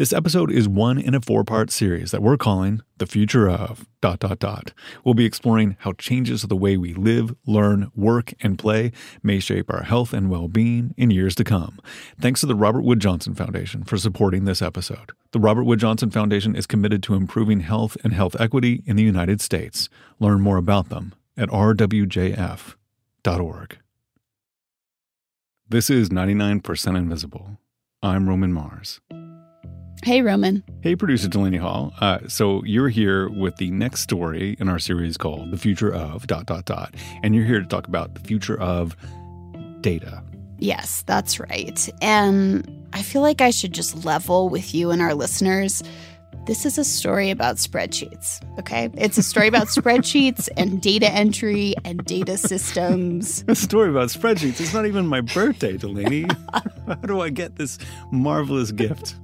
This episode is one in a four part series that we're calling The Future of. Dot, dot, dot. We'll be exploring how changes to the way we live, learn, work, and play may shape our health and well being in years to come. Thanks to the Robert Wood Johnson Foundation for supporting this episode. The Robert Wood Johnson Foundation is committed to improving health and health equity in the United States. Learn more about them at rwjf.org. This is 99% Invisible. I'm Roman Mars. Hey, Roman. Hey, producer Delaney Hall. Uh, so you're here with the next story in our series called "The Future of Dot Dot Dot," and you're here to talk about the future of data. Yes, that's right. And I feel like I should just level with you and our listeners. This is a story about spreadsheets, okay? It's a story about spreadsheets and data entry and data systems. A story about spreadsheets. It's not even my birthday, Delaney. How do I get this marvelous gift?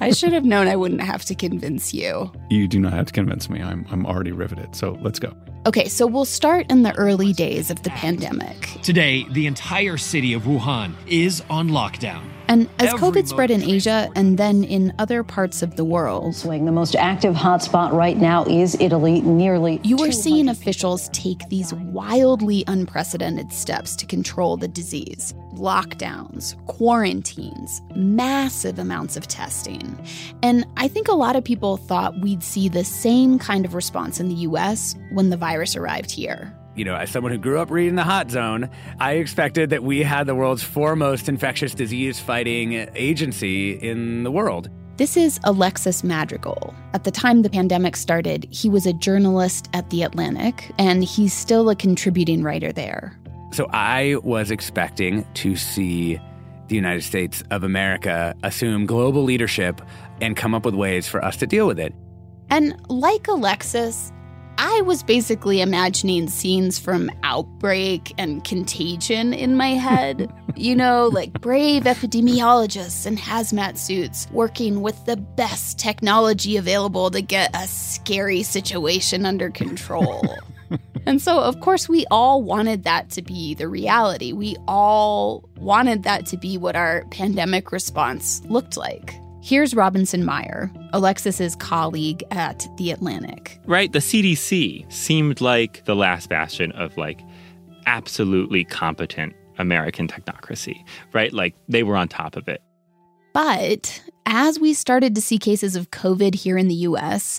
I should have known I wouldn't have to convince you. you do not have to convince me. I'm, I'm already riveted. So let's go. Okay, so we'll start in the early days of the pandemic. Today, the entire city of Wuhan is on lockdown. And as COVID spread in Asia and then in other parts of the world, The most active hotspot right now is Italy. Nearly You are seeing officials take these wildly unprecedented steps to control the disease lockdowns, quarantines, massive amounts of testing. And I think a lot of people thought we'd see the same kind of response in the US when the virus arrived here. You know, as someone who grew up reading the Hot Zone, I expected that we had the world's foremost infectious disease fighting agency in the world. This is Alexis Madrigal. At the time the pandemic started, he was a journalist at The Atlantic, and he's still a contributing writer there. So I was expecting to see the United States of America assume global leadership and come up with ways for us to deal with it. And like Alexis, I was basically imagining scenes from Outbreak and Contagion in my head. you know, like brave epidemiologists in hazmat suits working with the best technology available to get a scary situation under control. and so, of course, we all wanted that to be the reality. We all wanted that to be what our pandemic response looked like. Here's Robinson Meyer, Alexis's colleague at The Atlantic. right? The CDC seemed like the last bastion of like absolutely competent American technocracy, right? Like they were on top of it. But as we started to see cases of COVID here in the US,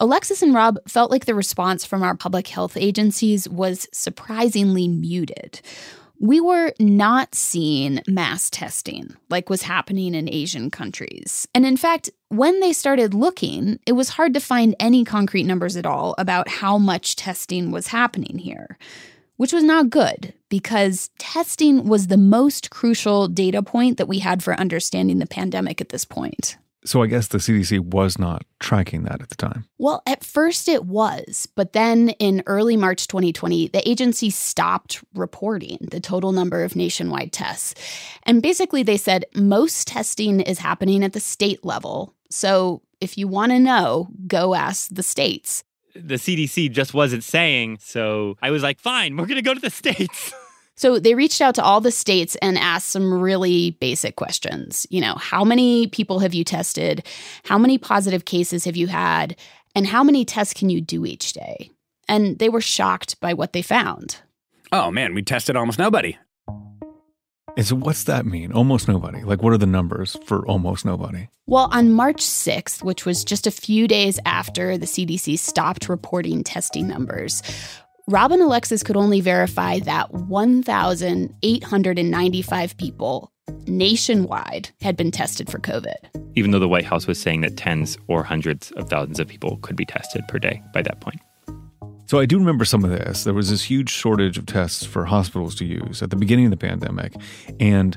Alexis and Rob felt like the response from our public health agencies was surprisingly muted. We were not seeing mass testing like was happening in Asian countries. And in fact, when they started looking, it was hard to find any concrete numbers at all about how much testing was happening here, which was not good because testing was the most crucial data point that we had for understanding the pandemic at this point. So I guess the CDC was not tracking that at the time. Well, at first it was, but then in early March 2020, the agency stopped reporting the total number of nationwide tests. And basically, they said most testing is happening at the state level. So if you want to know, go ask the states. The CDC just wasn't saying, so I was like, fine, we're going to go to the States. So they reached out to all the states and asked some really basic questions. You know, how many people have you tested? How many positive cases have you had? And how many tests can you do each day? And they were shocked by what they found. Oh man, we tested almost nobody. And so what's that mean? Almost nobody. Like what are the numbers for almost nobody? Well, on March 6th, which was just a few days after the CDC stopped reporting testing numbers, Rob and Alexis could only verify that 1,895 people nationwide had been tested for COVID. Even though the White House was saying that tens or hundreds of thousands of people could be tested per day by that point. So I do remember some of this. There was this huge shortage of tests for hospitals to use at the beginning of the pandemic. And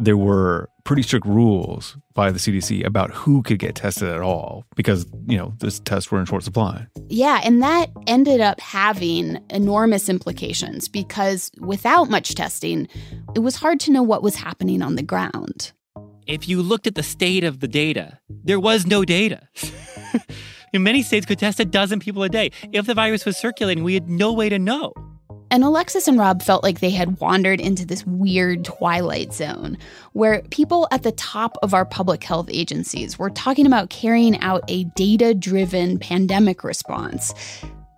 there were pretty strict rules by the CDC about who could get tested at all because, you know, this tests were in short supply. Yeah, and that ended up having enormous implications because without much testing, it was hard to know what was happening on the ground. If you looked at the state of the data, there was no data. In many states could test a dozen people a day. If the virus was circulating, we had no way to know. And Alexis and Rob felt like they had wandered into this weird twilight zone where people at the top of our public health agencies were talking about carrying out a data driven pandemic response,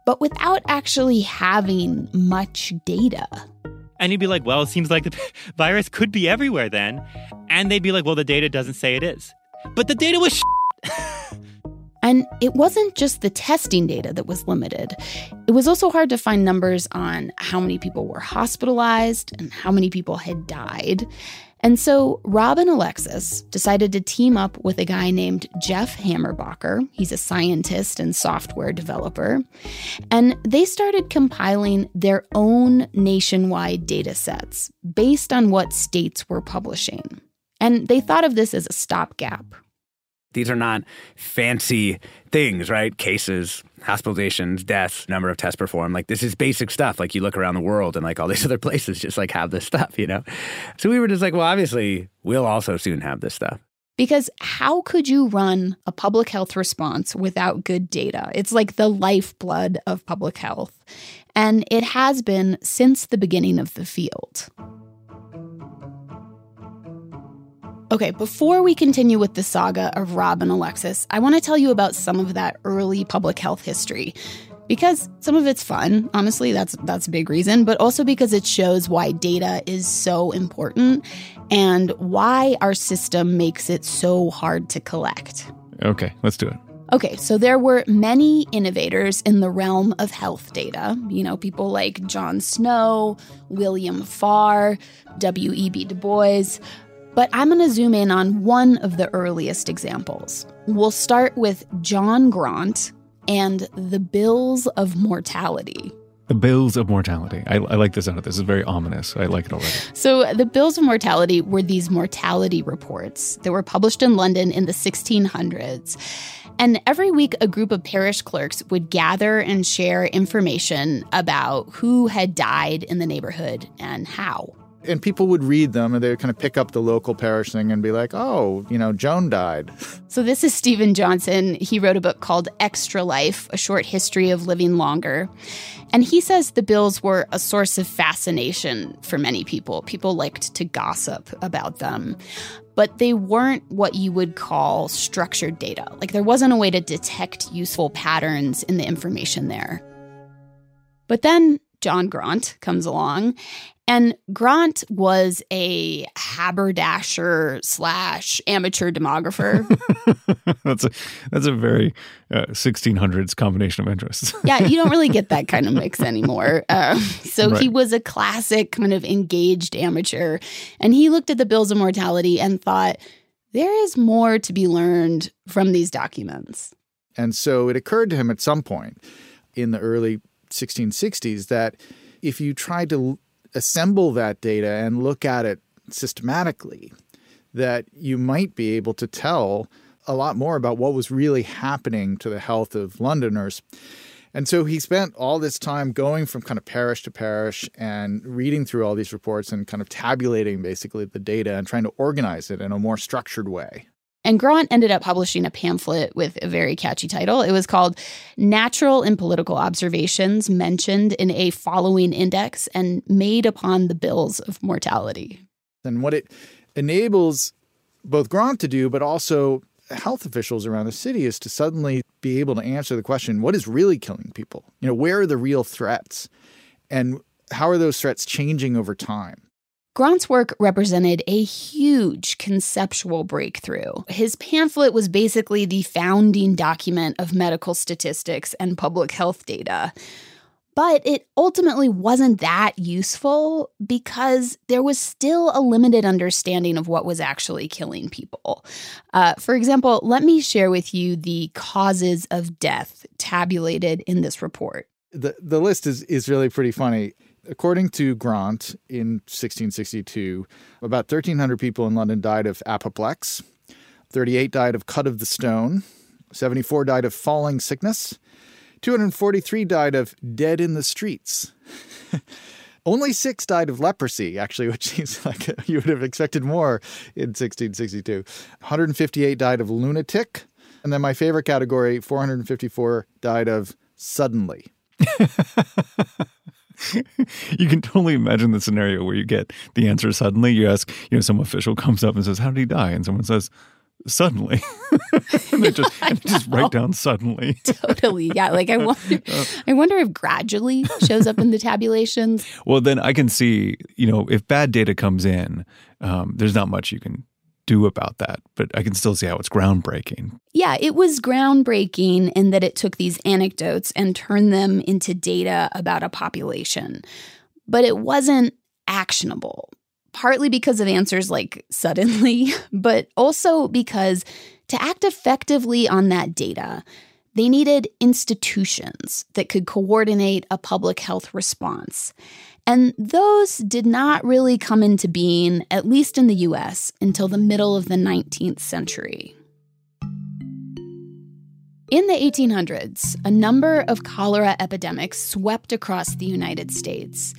but without actually having much data. And you'd be like, well, it seems like the virus could be everywhere then. And they'd be like, well, the data doesn't say it is. But the data was And it wasn't just the testing data that was limited. It was also hard to find numbers on how many people were hospitalized and how many people had died. And so Rob and Alexis decided to team up with a guy named Jeff Hammerbacher. He's a scientist and software developer. And they started compiling their own nationwide data sets based on what states were publishing. And they thought of this as a stopgap these are not fancy things, right? Cases, hospitalizations, deaths, number of tests performed. Like this is basic stuff. Like you look around the world and like all these other places just like have this stuff, you know? So we were just like, well, obviously we'll also soon have this stuff. Because how could you run a public health response without good data? It's like the lifeblood of public health. And it has been since the beginning of the field. Okay, before we continue with the saga of Rob and Alexis, I want to tell you about some of that early public health history. Because some of it's fun, honestly, that's that's a big reason, but also because it shows why data is so important and why our system makes it so hard to collect. Okay, let's do it. Okay, so there were many innovators in the realm of health data. You know, people like John Snow, William Farr, W.E.B. Du Bois. But I'm going to zoom in on one of the earliest examples. We'll start with John Graunt and the Bills of Mortality. The Bills of Mortality. I, I like this out of this. It's very ominous. I like it already. So, the Bills of Mortality were these mortality reports that were published in London in the 1600s. And every week, a group of parish clerks would gather and share information about who had died in the neighborhood and how and people would read them and they would kind of pick up the local parish thing and be like, oh, you know, Joan died. So this is Steven Johnson. He wrote a book called Extra Life, A Short History of Living Longer. And he says the bills were a source of fascination for many people. People liked to gossip about them. But they weren't what you would call structured data. Like there wasn't a way to detect useful patterns in the information there. But then John Graunt comes along and Graunt was a haberdasher slash amateur demographer. that's a that's a very uh, 1600s combination of interests. yeah, you don't really get that kind of mix anymore. Uh, so right. he was a classic kind of engaged amateur, and he looked at the bills of mortality and thought there is more to be learned from these documents. And so it occurred to him at some point in the early 1660s that if you tried to assemble that data and look at it systematically, that you might be able to tell a lot more about what was really happening to the health of Londoners. And so he spent all this time going from kind of parish to parish and reading through all these reports and kind of tabulating basically the data and trying to organize it in a more structured way. And Graunt ended up publishing a pamphlet with a very catchy title. It was called Natural and Political Observations Mentioned in a Following Index and Made Upon the Bills of Mortality. And what it enables both Graunt to do, but also health officials around the city, is to suddenly be able to answer the question what is really killing people? You know, where are the real threats? And how are those threats changing over time? Graunt's work represented a huge conceptual breakthrough. His pamphlet was basically the founding document of medical statistics and public health data. But it ultimately wasn't that useful because there was still a limited understanding of what was actually killing people. Uh, for example, let me share with you the causes of death tabulated in this report. The, the list is, is really pretty funny. According to Graunt, in 1662, about 1,300 people in London died of apoplexy, 38 died of cut of the stone, 74 died of falling sickness, 243 died of dead in the streets. Only six died of leprosy, actually, which seems like you would have expected more in 1662. 158 died of lunatic. And then my favorite category 454 died of suddenly. you can totally imagine the scenario where you get the answer suddenly. You ask, you know, some official comes up and says, How did he die? And someone says, Suddenly. and they just, and they just write down suddenly. totally. Yeah. Like I wonder I wonder if gradually shows up in the tabulations. Well, then I can see, you know, if bad data comes in, um, there's not much you can do about that, but I can still see how it's groundbreaking. Yeah, it was groundbreaking in that it took these anecdotes and turned them into data about a population. But it wasn't actionable, partly because of answers like suddenly, but also because to act effectively on that data, they needed institutions that could coordinate a public health response. And those did not really come into being, at least in the US, until the middle of the 19th century. In the 1800s, a number of cholera epidemics swept across the United States.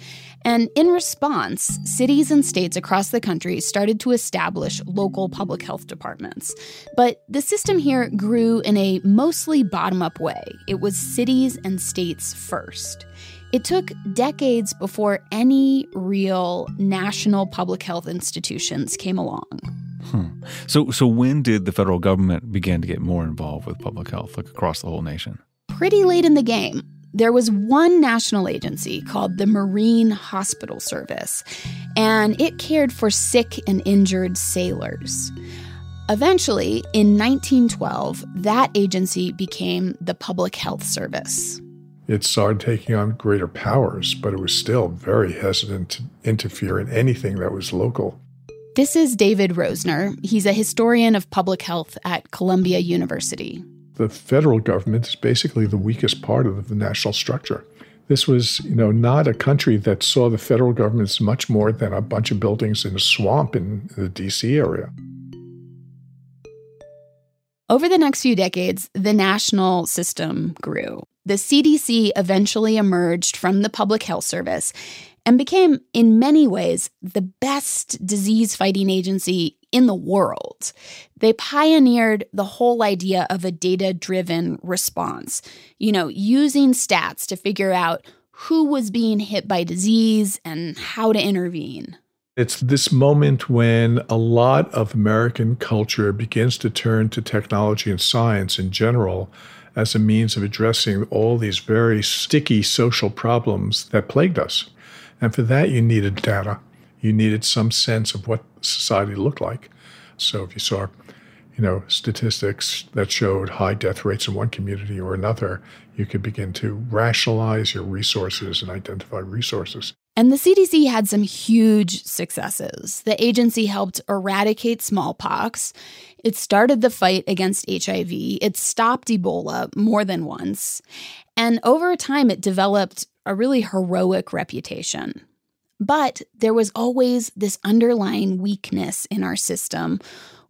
And in response, cities and states across the country started to establish local public health departments. But the system here grew in a mostly bottom up way. It was cities and states first. It took decades before any real national public health institutions came along. Hmm. So, so when did the federal government begin to get more involved with public health, like across the whole nation? Pretty late in the game. There was one national agency called the Marine Hospital Service, and it cared for sick and injured sailors. Eventually, in 1912, that agency became the Public Health Service. It started taking on greater powers, but it was still very hesitant to interfere in anything that was local. This is David Rosner. He's a historian of public health at Columbia University. The federal government is basically the weakest part of the national structure. This was, you know, not a country that saw the federal government as much more than a bunch of buildings in a swamp in the DC area. Over the next few decades, the national system grew. The CDC eventually emerged from the Public Health Service and became, in many ways, the best disease fighting agency in the world. They pioneered the whole idea of a data driven response, you know, using stats to figure out who was being hit by disease and how to intervene. It's this moment when a lot of American culture begins to turn to technology and science in general as a means of addressing all these very sticky social problems that plagued us. And for that, you needed data. You needed some sense of what society looked like. So if you saw, you know, statistics that showed high death rates in one community or another, you could begin to rationalize your resources and identify resources. And the CDC had some huge successes. The agency helped eradicate smallpox. It started the fight against HIV. It stopped Ebola more than once. And over time, it developed a really heroic reputation. But there was always this underlying weakness in our system,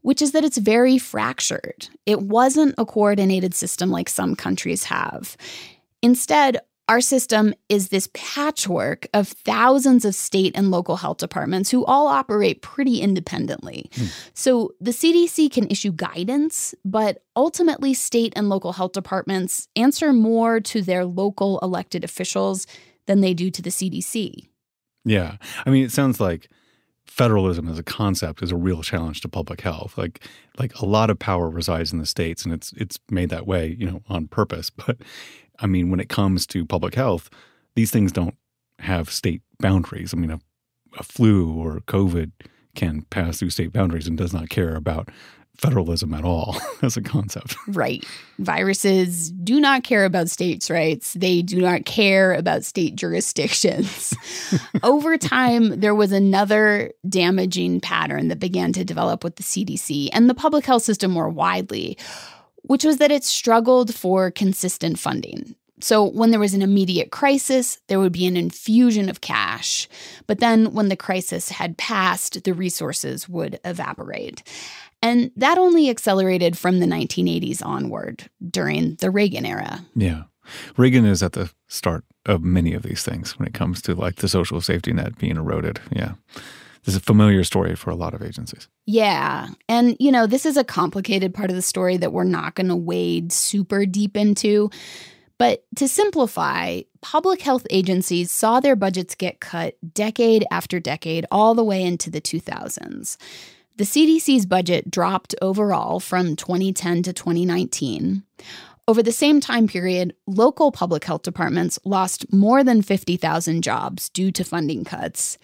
which is that it's very fractured. It wasn't a coordinated system like some countries have. Instead, our system is this patchwork of thousands of state and local health departments who all operate pretty independently. Hmm. So the CDC can issue guidance, but ultimately, state and local health departments answer more to their local elected officials than they do to the CDC. Yeah. I mean, it sounds like federalism as a concept is a real challenge to public health. Like like a lot of power resides in the states and it's it's made that way, you know, on purpose. But I mean, when it comes to public health, these things don't have state boundaries. I mean, a, a flu or COVID can pass through state boundaries and does not care about federalism at all as a concept. Right. Viruses do not care about states' rights. They do not care about state jurisdictions. Over time, there was another damaging pattern that began to develop with the CDC and the public health system more widely, which was that it struggled for consistent funding. So, when there was an immediate crisis, there would be an infusion of cash. But then, when the crisis had passed, the resources would evaporate. And that only accelerated from the 1980s onward during the Reagan era. Yeah. Reagan is at the start of many of these things when it comes to like the social safety net being eroded. Yeah. This is a familiar story for a lot of agencies. Yeah. And, you know, this is a complicated part of the story that we're not going to wade super deep into. But to simplify, public health agencies saw their budgets get cut decade after decade, all the way into the 2000s. The CDC's budget dropped overall from 2010 to 2019. Over the same time period, local public health departments lost more than 50,000 jobs due to funding cuts.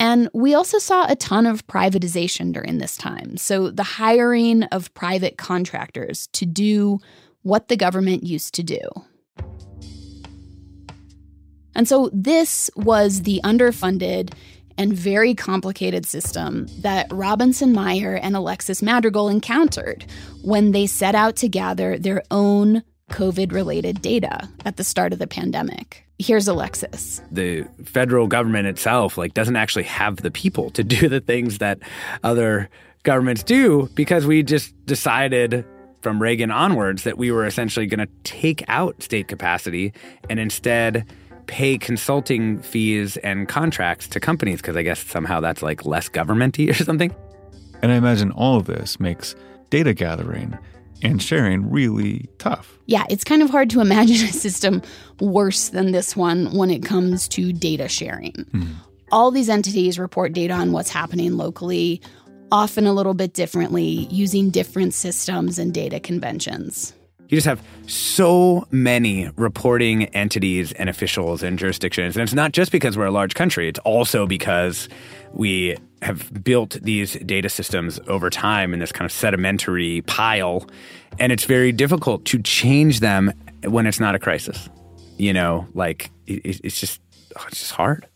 And we also saw a ton of privatization during this time. So, the hiring of private contractors to do what the government used to do. And so, this was the underfunded and very complicated system that Robinson Meyer and Alexis Madrigal encountered when they set out to gather their own COVID related data at the start of the pandemic. Here's Alexis. The federal government itself like doesn't actually have the people to do the things that other governments do because we just decided from Reagan onwards that we were essentially going to take out state capacity and instead pay consulting fees and contracts to companies because I guess somehow that's like less governmenty or something. And I imagine all of this makes data gathering and sharing really tough. Yeah, it's kind of hard to imagine a system worse than this one when it comes to data sharing. Mm. All these entities report data on what's happening locally, often a little bit differently, using different systems and data conventions. You just have so many reporting entities and officials and jurisdictions. And it's not just because we're a large country, it's also because we have built these data systems over time in this kind of sedimentary pile. And it's very difficult to change them when it's not a crisis. You know, like it's just oh, it's just hard.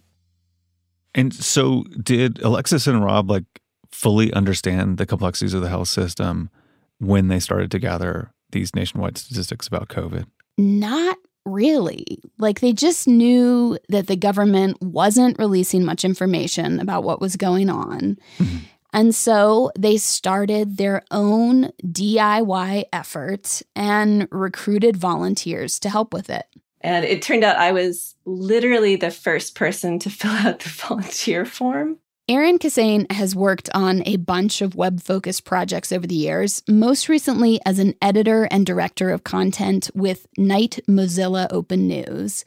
And so did Alexis and Rob like fully understand the complexities of the health system when they started to gather these nationwide statistics about COVID? Not really. Like they just knew that the government wasn't releasing much information about what was going on. Mm-hmm. And so they started their own DIY effort and recruited volunteers to help with it. And it turned out I was literally the first person to fill out the volunteer form. Erin Kissane has worked on a bunch of web focused projects over the years, most recently as an editor and director of content with Knight Mozilla Open News.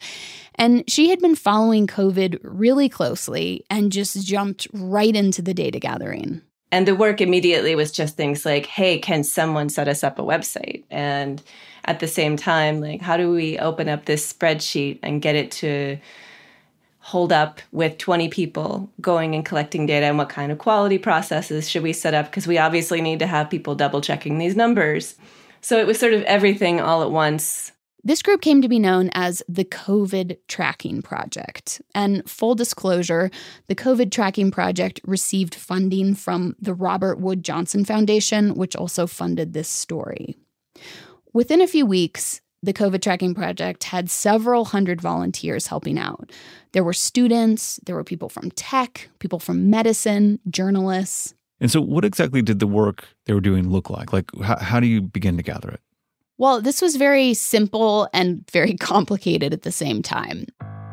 And she had been following COVID really closely and just jumped right into the data gathering. And the work immediately was just things like, hey, can someone set us up a website? And at the same time, like, how do we open up this spreadsheet and get it to hold up with 20 people going and collecting data and what kind of quality processes should we set up because we obviously need to have people double checking these numbers. So it was sort of everything all at once. This group came to be known as the COVID Tracking Project. And full disclosure, the COVID Tracking Project received funding from the Robert Wood Johnson Foundation, which also funded this story. Within a few weeks, the COVID Tracking Project had several hundred volunteers helping out. There were students, there were people from tech, people from medicine, journalists. And so, what exactly did the work they were doing look like? Like, how, how do you begin to gather it? Well, this was very simple and very complicated at the same time.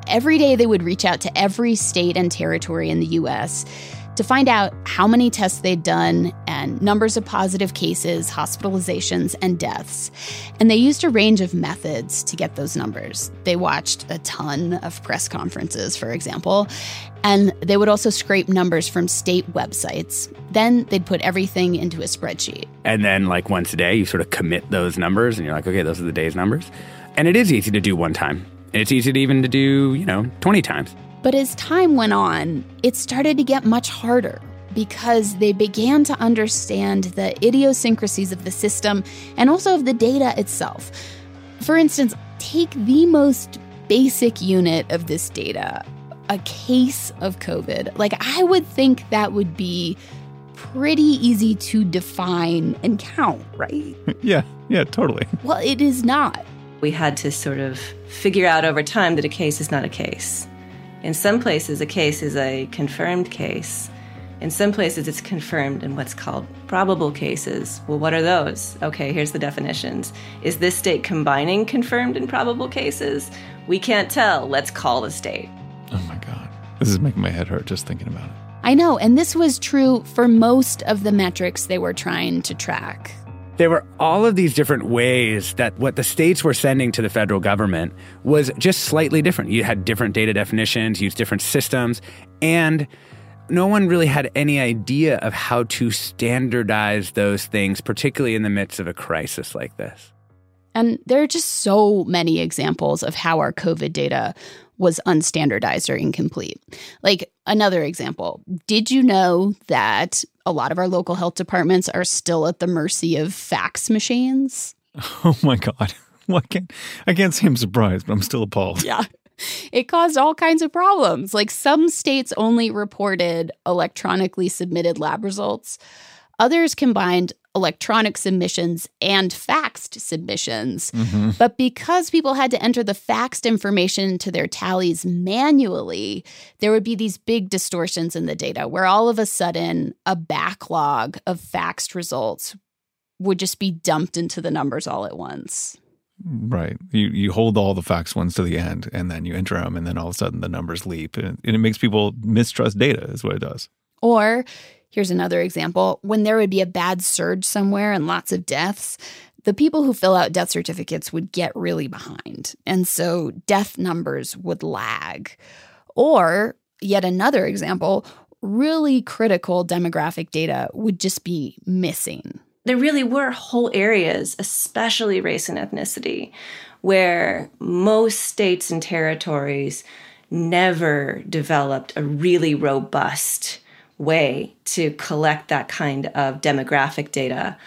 Every day, they would reach out to every state and territory in the US to find out how many tests they'd done and numbers of positive cases, hospitalizations, and deaths. And they used a range of methods to get those numbers. They watched a ton of press conferences, for example, and they would also scrape numbers from state websites. Then they'd put everything into a spreadsheet. And then, like once a day, you sort of commit those numbers and you're like, okay, those are the day's numbers. And it is easy to do one time. And it's easy to even to do, you know, 20 times. But as time went on, it started to get much harder because they began to understand the idiosyncrasies of the system and also of the data itself. For instance, take the most basic unit of this data a case of COVID. Like, I would think that would be pretty easy to define and count, right? yeah, yeah, totally. Well, it is not. We had to sort of figure out over time that a case is not a case. In some places, a case is a confirmed case. In some places, it's confirmed in what's called probable cases. Well, what are those? Okay, here's the definitions. Is this state combining confirmed and probable cases? We can't tell. Let's call the state. Oh my God. This is making my head hurt just thinking about it. I know, and this was true for most of the metrics they were trying to track. There were all of these different ways that what the states were sending to the federal government was just slightly different. You had different data definitions, used different systems, and no one really had any idea of how to standardize those things, particularly in the midst of a crisis like this. And there are just so many examples of how our COVID data was unstandardized or incomplete. Like another example, did you know that a lot of our local health departments are still at the mercy of fax machines? Oh my God. Well, I, can't, I can't say I'm surprised, but I'm still appalled. Yeah. It caused all kinds of problems. Like some states only reported electronically submitted lab results. Others combined electronic submissions and faxed submissions. Mm-hmm. But because people had to enter the faxed information into their tallies manually, there would be these big distortions in the data where all of a sudden a backlog of faxed results would just be dumped into the numbers all at once. Right. You you hold all the fax ones to the end and then you enter them and then all of a sudden the numbers leap and it makes people mistrust data is what it does. Or Here's another example when there would be a bad surge somewhere and lots of deaths, the people who fill out death certificates would get really behind. And so death numbers would lag. Or, yet another example, really critical demographic data would just be missing. There really were whole areas, especially race and ethnicity, where most states and territories never developed a really robust way to collect that kind of demographic data.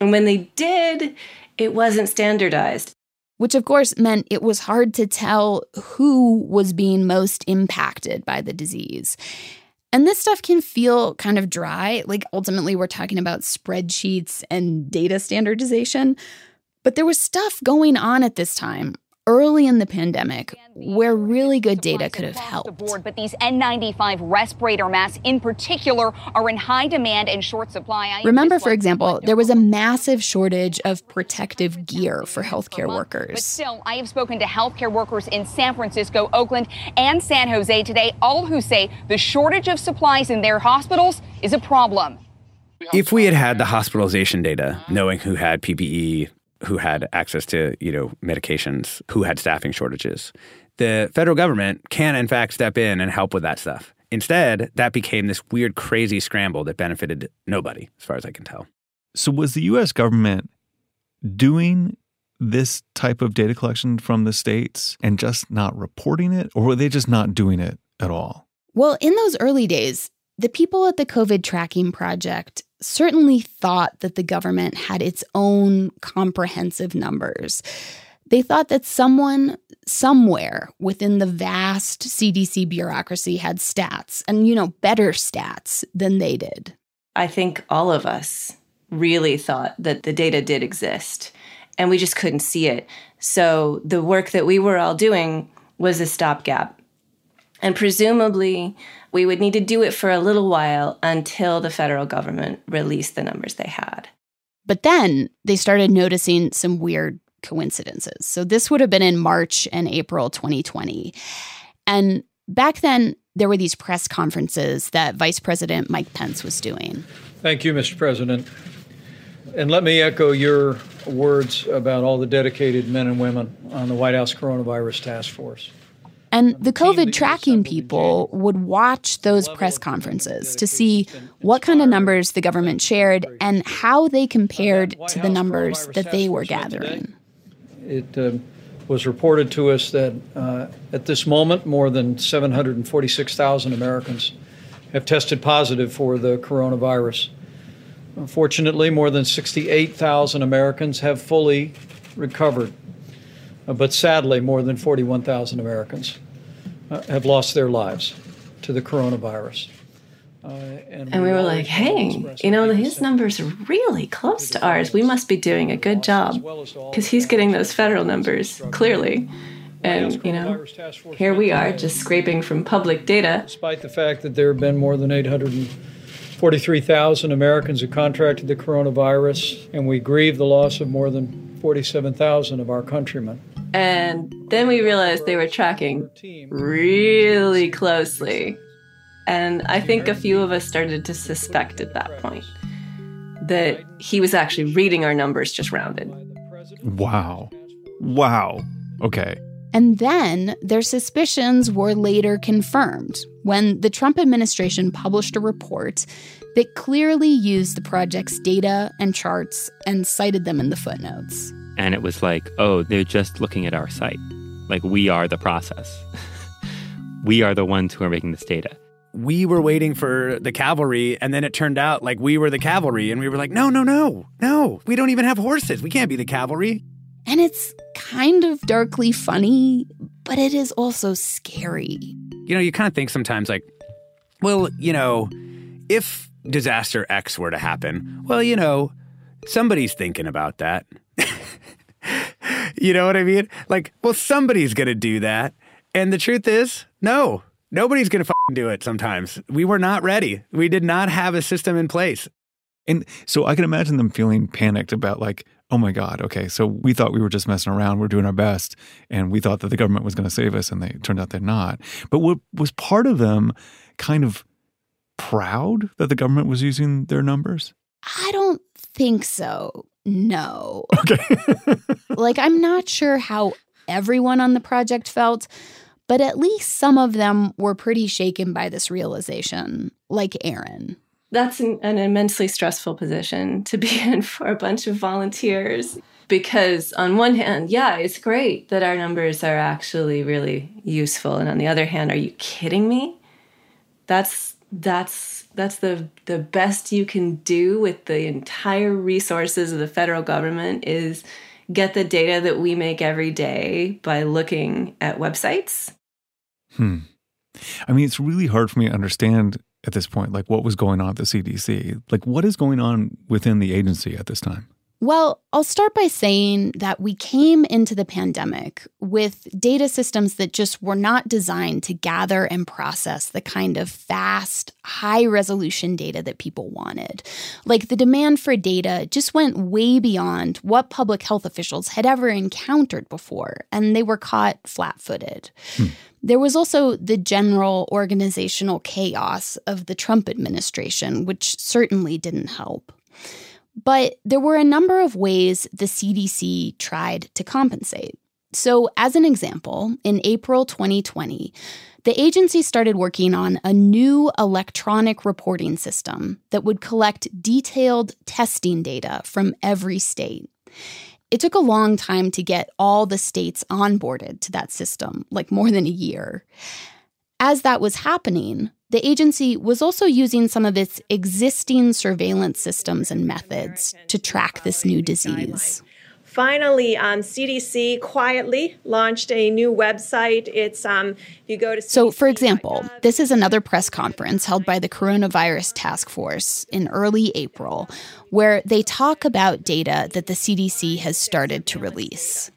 And when they did, it wasn't standardized. Which, of course, meant it was hard to tell who was being most impacted by the disease. And this stuff can feel kind of dry. Like, ultimately, we're talking about spreadsheets and data standardization. But there was stuff going on at this time early in the pandemic where really good data could have helped. Board, but these N95 respirator masks in particular are in high demand and short supply. Remember, for example, there was a massive shortage of protective gear for healthcare workers. But still, I have spoken to healthcare workers in San Francisco, Oakland, and San Jose today, all who say the shortage of supplies in their hospitals is a problem. If we had had the hospitalization data, knowing who had PPE, who had access to, you know, medications, who had staffing shortages. The federal government can in fact step in and help with that stuff. Instead, that became this weird crazy scramble that benefited nobody as far as I can tell. So was the US government doing this type of data collection from the states and just not reporting it or were they just not doing it at all? Well, in those early days, the people at the COVID tracking project certainly thought that the government had its own comprehensive numbers. They thought that someone somewhere within the vast CDC bureaucracy had stats and, you know, better stats than they did. I think all of us really thought that the data did exist and we just couldn't see it. So the work that we were all doing was a stopgap. And presumably, we would need to do it for a little while until the federal government released the numbers they had. But then they started noticing some weird coincidences. So this would have been in March and April 2020. And back then, there were these press conferences that Vice President Mike Pence was doing. Thank you, Mr. President. And let me echo your words about all the dedicated men and women on the White House Coronavirus Task Force. And the COVID tracking people would watch those press conferences to see what kind of numbers the government shared and how they compared to the numbers that they were gathering. It uh, was reported to us that uh, at this moment, more than 746,000 Americans have tested positive for the coronavirus. Unfortunately, more than 68,000 Americans have fully recovered. Uh, but sadly, more than 41,000 Americans uh, have lost their lives to the coronavirus. Uh, and, and, we were like, hey, you know, his numbers are really close to ours. We must be doing a good job because he's getting those federal numbers clearly. And, you know, here we are just scraping from public data. Despite the fact that there have been more than 843,000 Americans who contracted the coronavirus, and we grieve the loss of more than 47,000 of our countrymen. And then we realized they were tracking really closely. And I think a few of us started to suspect at that point. that he was actually reading our numbers just rounded. Wow. Wow. Okay. And then their suspicions were later confirmed when the Trump administration published a report that clearly used the project's data and charts and cited them in the footnotes. And it was like, oh, they're just looking at our site. Like, we are the process. we are the ones who are making this data. We were waiting for the cavalry, and then it turned out like we were the cavalry, and we were like, no, no, no, no, we don't even have horses. We can't be the cavalry. And it's kind of darkly funny, but it is also scary. You know, you kind of think sometimes like, well, you know, if disaster X were to happen, well, you know, somebody's thinking about that. you know what I mean? Like, well, somebody's going to do that. And the truth is, no, nobody's going to do it sometimes. We were not ready. We did not have a system in place. And so I can imagine them feeling panicked about, like, oh my God, okay, so we thought we were just messing around, we're doing our best, and we thought that the government was going to save us, and they turned out they're not. But what was part of them kind of proud that the government was using their numbers? I don't think so. No. Okay. like, I'm not sure how everyone on the project felt, but at least some of them were pretty shaken by this realization, like Erin. That's an, an immensely stressful position to be in for a bunch of volunteers because on one hand, yeah, it's great that our numbers are actually really useful, and on the other hand, are you kidding me? That's that's that's the the best you can do with the entire resources of the federal government is get the data that we make every day by looking at websites. Hmm. I mean, it's really hard for me to understand at this point, like what was going on at the CDC. Like, what is going on within the agency at this time? Well, I'll start by saying that we came into the pandemic with data systems that just were not designed to gather and process the kind of fast, high resolution data that people wanted. Like the demand for data just went way beyond what public health officials had ever encountered before, and they were caught flat footed. Hmm. There was also the general organizational chaos of the Trump administration, which certainly didn't help. But there were a number of ways the CDC tried to compensate. So, as an example, in April 2020, the agency started working on a new electronic reporting system that would collect detailed testing data from every state. It took a long time to get all the states onboarded to that system, like more than a year. As that was happening, the agency was also using some of its existing surveillance systems and methods to track this new disease. Finally, um, CDC quietly launched a new website. It's um, you go to. CDC. So, for example, this is another press conference held by the Coronavirus Task Force in early April, where they talk about data that the CDC has started to release.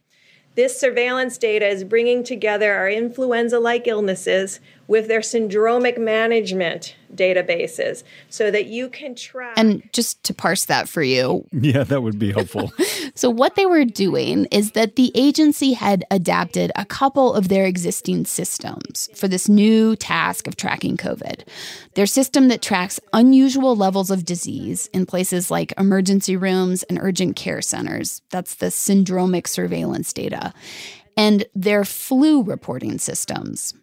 This surveillance data is bringing together our influenza like illnesses with their syndromic management databases so that you can track. And just to parse that for you. Yeah, that would be helpful. so, what they were doing is that the agency had adapted a couple of their existing systems for this new task of tracking COVID. Their system that tracks unusual levels of disease in places like emergency rooms and urgent care centers. That's the syndromic surveillance data. And their flu reporting systems.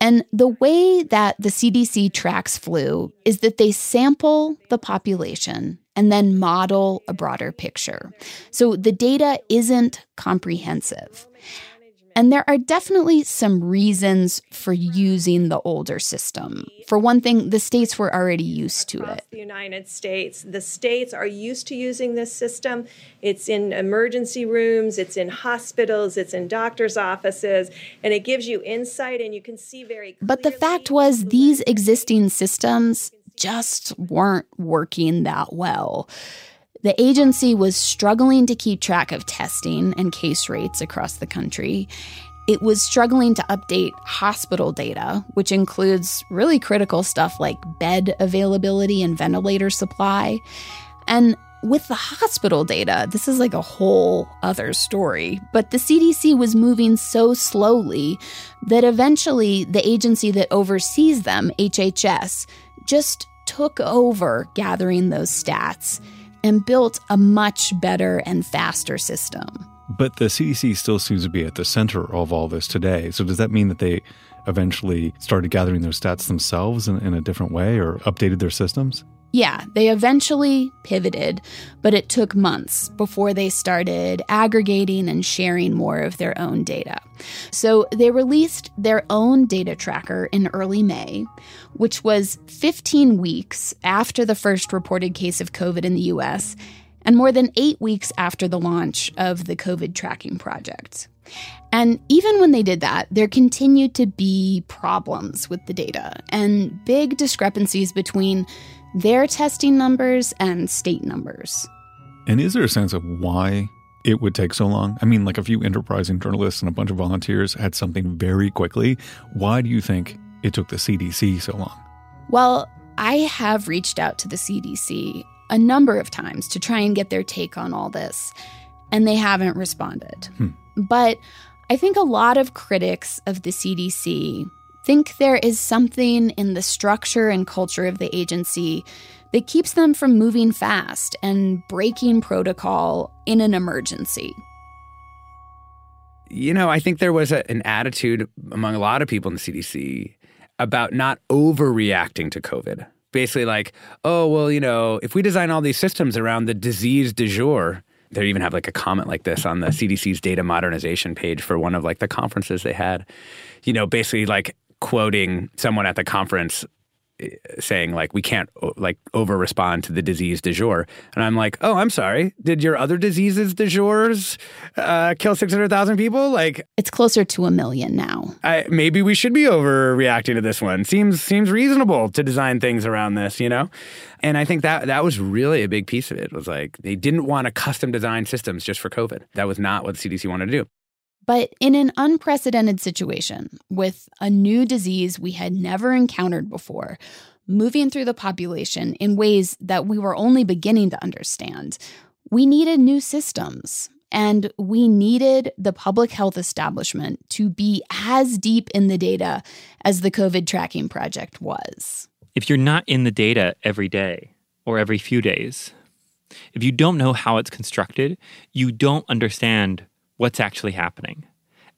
And the way that the CDC tracks flu is that they sample the population and then model a broader picture. So the data isn't comprehensive. And there are definitely some reasons for using the older system. For one thing, the states were already used to it. The United States, the states are used to using this system. It's in emergency rooms, it's in hospitals, it's in doctors' offices, and it gives you insight and you can see very But the fact was these existing systems just weren't working that well. The agency was struggling to keep track of testing and case rates across the country. It was struggling to update hospital data, which includes really critical stuff like bed availability and ventilator supply. And with the hospital data, this is like a whole other story. But the CDC was moving so slowly that eventually the agency that oversees them, HHS, just took over gathering those stats and built a much better and faster system. But the CDC still seems to be at the center of all this today. So does that mean that they eventually started gathering their stats themselves in, in a different way or updated their systems? Yeah, they eventually pivoted, but it took months before they started aggregating and sharing more of their own data. So they released their own data tracker in early May, which was 15 weeks after the first reported case of COVID in the US and more than eight weeks after the launch of the COVID tracking project. And even when they did that, there continued to be problems with the data and big discrepancies between their testing numbers and state numbers. And is there a sense of why it would take so long? I mean, like a few enterprising journalists and a bunch of volunteers had something very quickly. Why do you think it took the CDC so long? Well, I have reached out to the CDC a number of times to try and get their take on all this, and they haven't responded. Hmm. But I think a lot of critics of the CDC think there is something in the structure and culture of the agency that keeps them from moving fast and breaking protocol in an emergency. You know, I think there was a, an attitude among a lot of people in the CDC about not overreacting to COVID. Basically, like, oh, well, you know, if we design all these systems around the disease du jour, they even have like a comment like this on the CDC's data modernization page for one of like the conferences they had. You know, basically like quoting someone at the conference saying like we can't like over respond to the disease de jour. And i'm like oh i'm sorry. Did your other diseases de jours uh, kill 600000 people? Like it's closer to a million now. I, maybe we should be overreacting to this one. Seems seems reasonable to design things around this you know? And i think that that was really a big piece of it. Was like they didn't want to custom design systems just for covid. That was not what the cdc wanted to do but in an unprecedented situation, with a new disease we had never encountered before, moving through the population in ways that we were only beginning to understand, we needed new systems. And we needed the public health establishment to be as deep in the data as the COVID tracking project was. If you're not in the data every day or every few days, if you don't know how it's constructed, you don't understand what's actually happening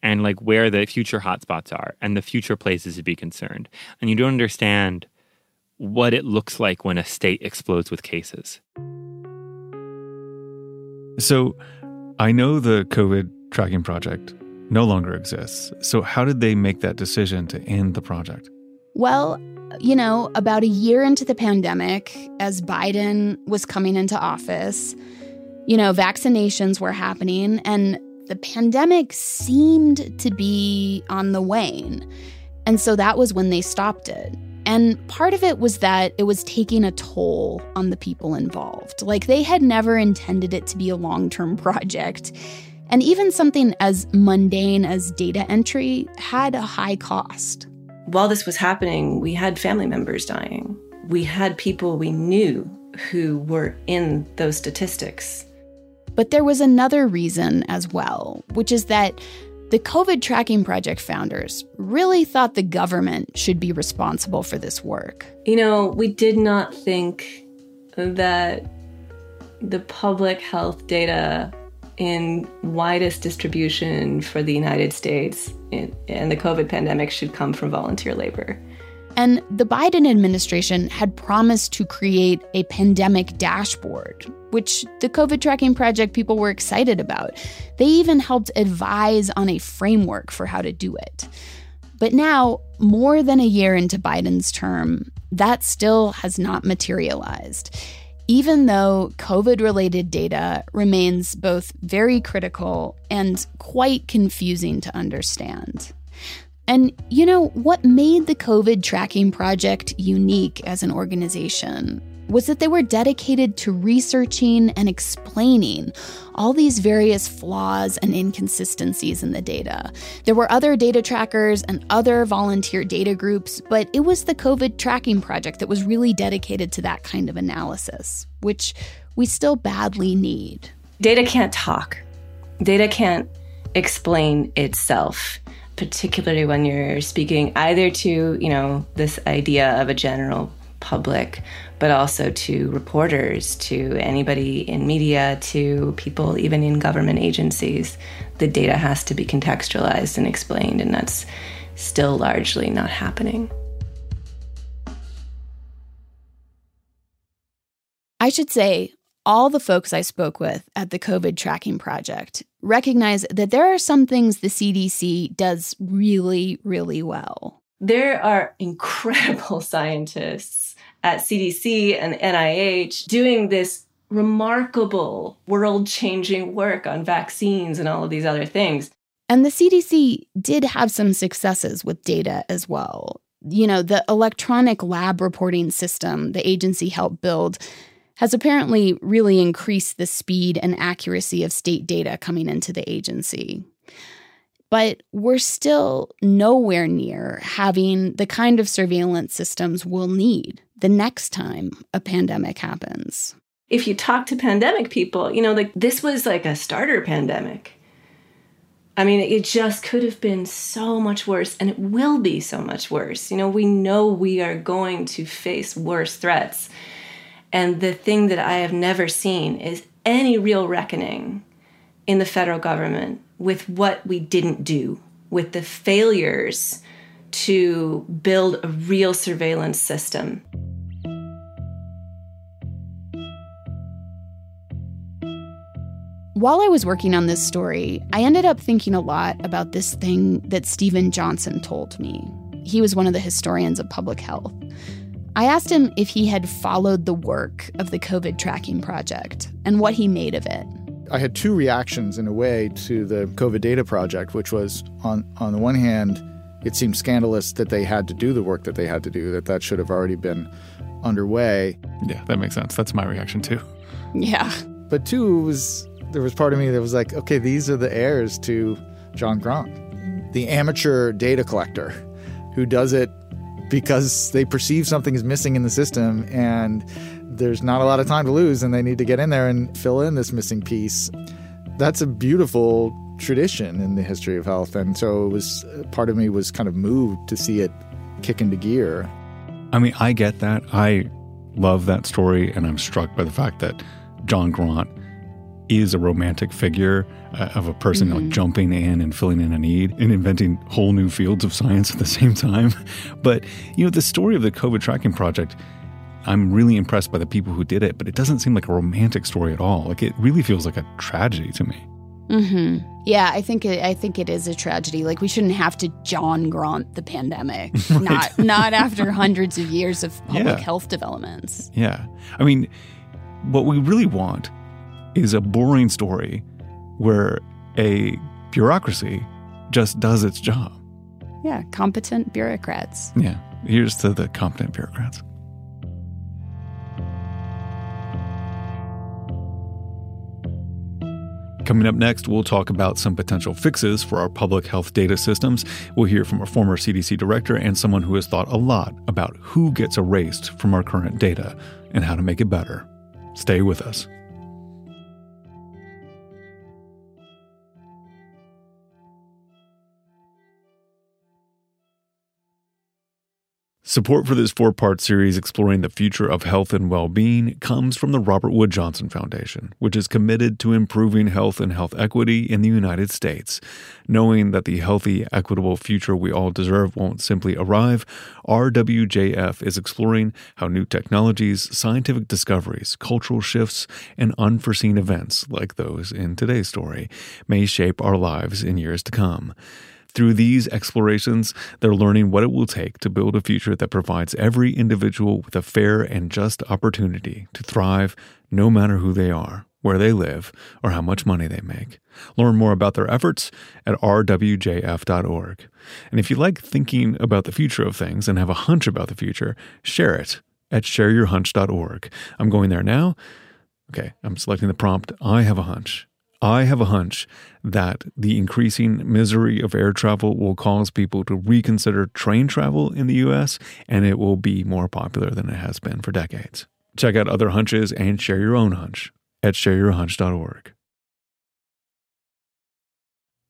and like where the future hotspots are and the future places to be concerned. And you don't understand what it looks like when a state explodes with cases. So I know the COVID tracking project no longer exists. So, how did they make that decision to end the project? Well, you know, about a year into the pandemic, as Biden was coming into office, you know, vaccinations were happening and the pandemic seemed to be on the wane. And so that was when they stopped it. And part of it was that it was taking a toll on the people involved. Like they had never intended it to be a long term project. And even something as mundane as data entry had a high cost. While this was happening, we had family members dying. We had people we knew who were in those statistics. But there was another reason as well, which is that the COVID Tracking Project founders really thought the government should be responsible for this work. You know, we did not think that the public health data in widest distribution for the United States and the COVID pandemic should come from volunteer labor. And the Biden administration had promised to create a pandemic dashboard, which the COVID tracking project people were excited about. They even helped advise on a framework for how to do it. But now, more than a year into Biden's term, that still has not materialized, even though COVID related data remains both very critical and quite confusing to understand. And you know, what made the COVID tracking project unique as an organization was that they were dedicated to researching and explaining all these various flaws and inconsistencies in the data. There were other data trackers and other volunteer data groups, but it was the COVID tracking project that was really dedicated to that kind of analysis, which we still badly need. Data can't talk, data can't explain itself particularly when you're speaking either to, you know, this idea of a general public, but also to reporters, to anybody in media, to people even in government agencies. The data has to be contextualized and explained, and that's still largely not happening. I should say, all the folks I spoke with at the COVID tracking project recognize that there are some things the CDC does really, really well. There are incredible scientists at CDC and NIH doing this remarkable world changing work on vaccines and all of these other things. And the CDC did have some successes with data as well. You know, the electronic lab reporting system the agency helped build has apparently really increased the speed and accuracy of state data coming into the agency. But we're still nowhere near having the kind of surveillance systems we'll need the next time a pandemic happens. If you talk to pandemic people, you know, like this was like a starter pandemic. I mean, it just could have been so much worse, and it will be so much worse. You know, we know we are going to face worse threats. And the thing that I have never seen is any real reckoning in the federal government with what we didn't do, with the failures to build a real surveillance system. While I was working on this story, I ended up thinking a lot about this thing that Steven Johnson told me. He was one of the historians of public health. I asked him if he had followed the work of the COVID tracking project and what he made of it. I had two reactions in a way to the COVID data project, which was on on the one hand, it seemed scandalous that they had to do the work that they had to do, that that should have already been underway. Yeah, that makes sense. That's my reaction too. Yeah. But two was there was part of me that was like, okay, these are the heirs to John Graunt, the amateur data collector who does it because they perceive something is missing in the system and there's not a lot of time to lose and they need to get in there and fill in this missing piece. That's a beautiful tradition in the history of health. And so it was part of me was kind of moved to see it kick into gear. I mean, I get that. I love that story and I'm struck by the fact that John Graunt is a romantic figure uh, of a person mm-hmm. like jumping in and filling in a need and inventing whole new fields of science at the same time. But, you know, the story of the COVID tracking project, I'm really impressed by the people who did it, but it doesn't seem like a romantic story at all. Like it really feels like a tragedy to me. Mm-hmm. Yeah, I think it, I think it is a tragedy. Like we shouldn't have to John Graunt the pandemic, right. not not after hundreds of years of public yeah. health developments. Yeah, I mean, what we really want is a boring story where a bureaucracy just does its job. Yeah, competent bureaucrats. Yeah, here's to the competent bureaucrats. Coming up next, we'll talk about some potential fixes for our public health data systems. We'll hear from a former CDC director and someone who has thought a lot about who gets erased from our current data and how to make it better. Stay with us. Support for this four part series exploring the future of health and well being comes from the Robert Wood Johnson Foundation, which is committed to improving health and health equity in the United States. Knowing that the healthy, equitable future we all deserve won't simply arrive, RWJF is exploring how new technologies, scientific discoveries, cultural shifts, and unforeseen events like those in today's story may shape our lives in years to come. Through these explorations, they're learning what it will take to build a future that provides every individual with a fair and just opportunity to thrive no matter who they are, where they live, or how much money they make. Learn more about their efforts at rwjf.org. And if you like thinking about the future of things and have a hunch about the future, share it at shareyourhunch.org. I'm going there now. Okay, I'm selecting the prompt. I have a hunch. I have a hunch that the increasing misery of air travel will cause people to reconsider train travel in the US, and it will be more popular than it has been for decades. Check out other hunches and share your own hunch at shareyourhunch.org.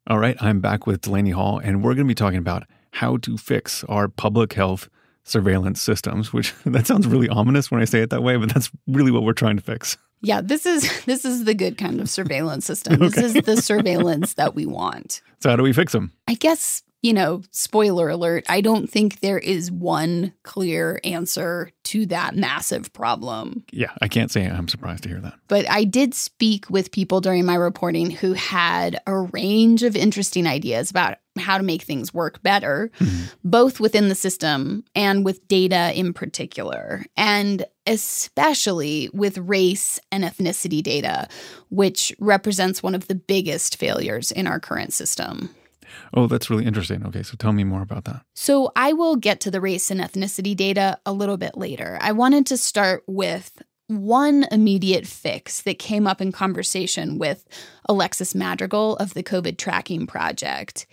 All right, I'm back with Delaney Hall, and we're going to be talking about how to fix our public health surveillance systems, which that sounds really ominous when I say it that way, but that's really what we're trying to fix. Yeah, this is this is the good kind of surveillance system. This is the surveillance that we want. So how do we fix them? I guess you know, spoiler alert, I don't think there is one clear answer to that massive problem. Yeah, I can't say I'm surprised to hear that. But I did speak with people during my reporting who had a range of interesting ideas about how to make things work better, mm-hmm. both within the system and with data in particular, and especially with race and ethnicity data, which represents one of the biggest failures in our current system. Oh, that's really interesting. Okay, so tell me more about that. So I will get to the race and ethnicity data a little bit later. I wanted to start with one immediate fix that came up in conversation with Alexis Madrigal of the COVID Tracking Project.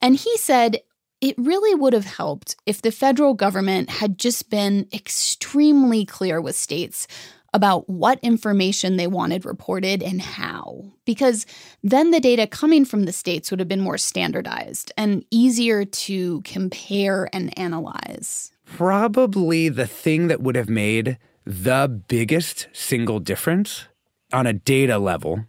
And he said it really would have helped if the federal government had just been extremely clear with states about what information they wanted reported and how, because then the data coming from the states would have been more standardized and easier to compare and analyze. Probably the thing that would have made the biggest single difference on a data level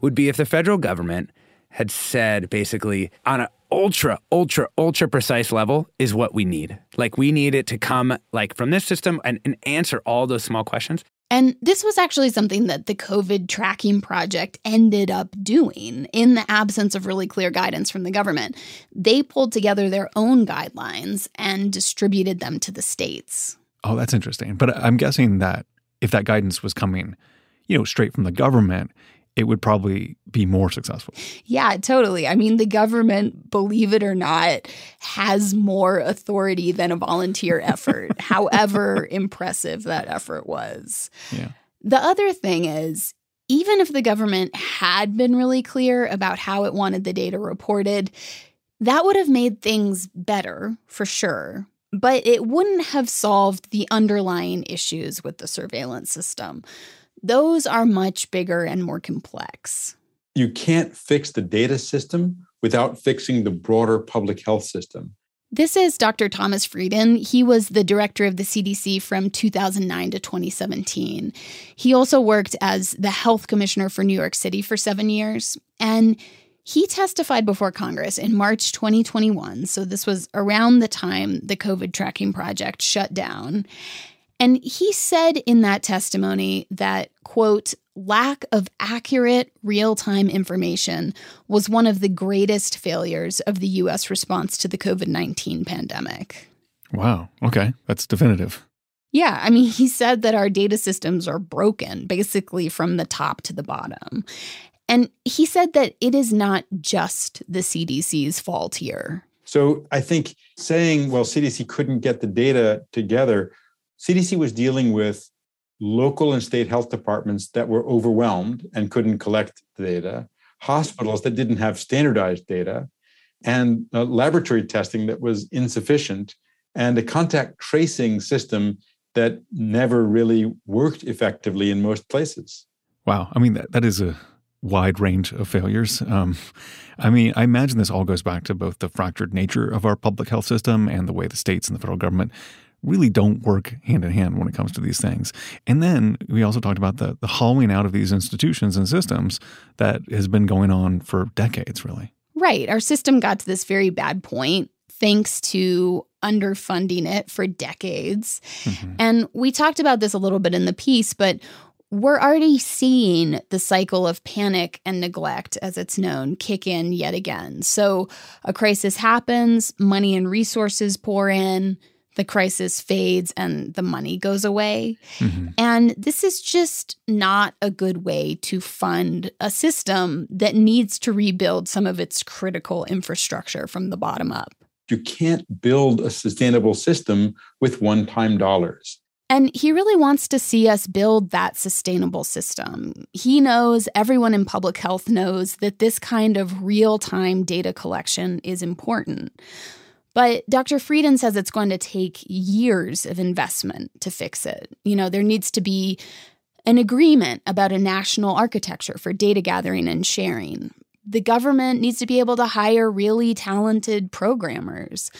would be if the federal government had said basically on an ultra ultra ultra precise level is what we need like we need it to come like from this system and, and answer all those small questions and this was actually something that the COVID tracking project ended up doing in the absence of really clear guidance from the government. They pulled together their own guidelines and distributed them to the states. Oh, that's interesting. But I'm guessing that if that guidance was coming, you know, straight from the government, it would probably be more successful. Yeah, totally. I mean, the government, believe it or not, has more authority than a volunteer effort, however impressive that effort was. Yeah. The other thing is, even if the government had been really clear about how it wanted the data reported, that would have made things better for sure. But it wouldn't have solved the underlying issues with the surveillance system those are much bigger and more complex. You can't fix the data system without fixing the broader public health system. This is Dr. Thomas Frieden. He was the director of the CDC from 2009 to 2017. He also worked as the health commissioner for New York City for seven years. And he testified before Congress in March 2021. So this was around the time the COVID tracking project shut down. And he said in that testimony that, quote, lack of accurate real time information was one of the greatest failures of the US response to the COVID 19 pandemic. Wow. Okay. That's definitive. Yeah. I mean, he said that our data systems are broken basically from the top to the bottom. And he said that it is not just the CDC's fault here. So I think saying, well, CDC couldn't get the data together CDC was dealing with local and state health departments that were overwhelmed and couldn't collect the data, hospitals that didn't have standardized data, and uh, laboratory testing that was insufficient, and a contact tracing system that never really worked effectively in most places. Wow. I mean, that, that is a wide range of failures. Um, I mean, I imagine this all goes back to both the fractured nature of our public health system and the way the states and the federal government really don't work hand in hand when it comes to these things. And then we also talked about the, the hollowing out of these institutions and systems that has been going on for decades, really. Right. Our system got to this very bad point thanks to underfunding it for decades. Mm-hmm. And we talked about this a little bit in the piece, but we're already seeing the cycle of panic and neglect, as it's known, kick in yet again. So a crisis happens, money and resources pour in, the crisis fades and the money goes away. Mm-hmm. And this is just not a good way to fund a system that needs to rebuild some of its critical infrastructure from the bottom up. You can't build a sustainable system with one time dollars. And he really wants to see us build that sustainable system. He knows, everyone in public health knows, that this kind of real time data collection is important. But Dr. Frieden says it's going to take years of investment to fix it. You know, there needs to be an agreement about a national architecture for data gathering and sharing. The government needs to be able to hire really talented programmers.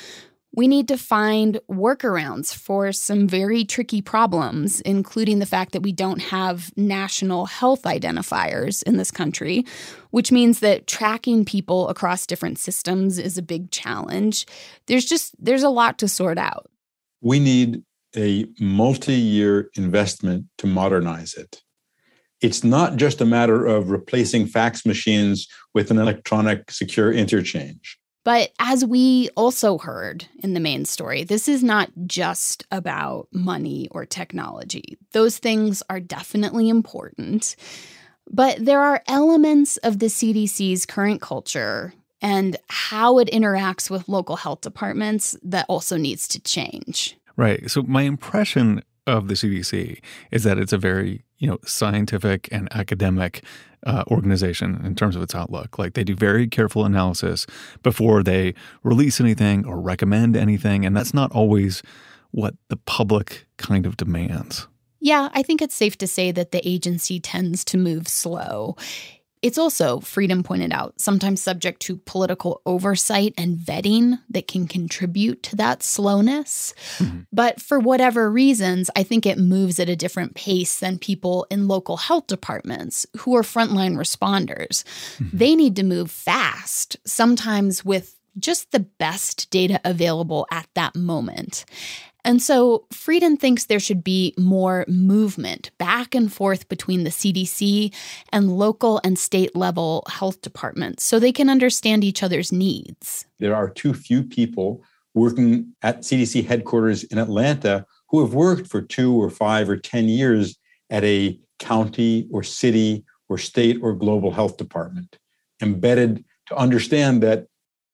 We need to find workarounds for some very tricky problems, including the fact that we don't have national health identifiers in this country, which means that tracking people across different systems is a big challenge. There's just there's a lot to sort out. We need a multi-year investment to modernize it. It's not just a matter of replacing fax machines with an electronic secure interchange. But as we also heard in the main story, this is not just about money or technology. Those things are definitely important. But there are elements of the CDC's current culture and how it interacts with local health departments that also needs to change. Right. So my impression of the CDC is that it's a very, you know, scientific and academic uh, organization in terms of its outlook. Like they do very careful analysis before they release anything or recommend anything. And that's not always what the public kind of demands. Yeah, I think it's safe to say that the agency tends to move slow. It's also, Frieden pointed out, sometimes subject to political oversight and vetting that can contribute to that slowness. Mm-hmm. But for whatever reasons, I think it moves at a different pace than people in local health departments who are frontline responders. Mm-hmm. They need to move fast, sometimes with just the best data available at that moment. And so Frieden thinks there should be more movement back and forth between the CDC and local and state level health departments so they can understand each other's needs. There are too few people working at CDC headquarters in Atlanta who have worked for two or five or 10 years at a county or city or state or global health department, embedded to understand that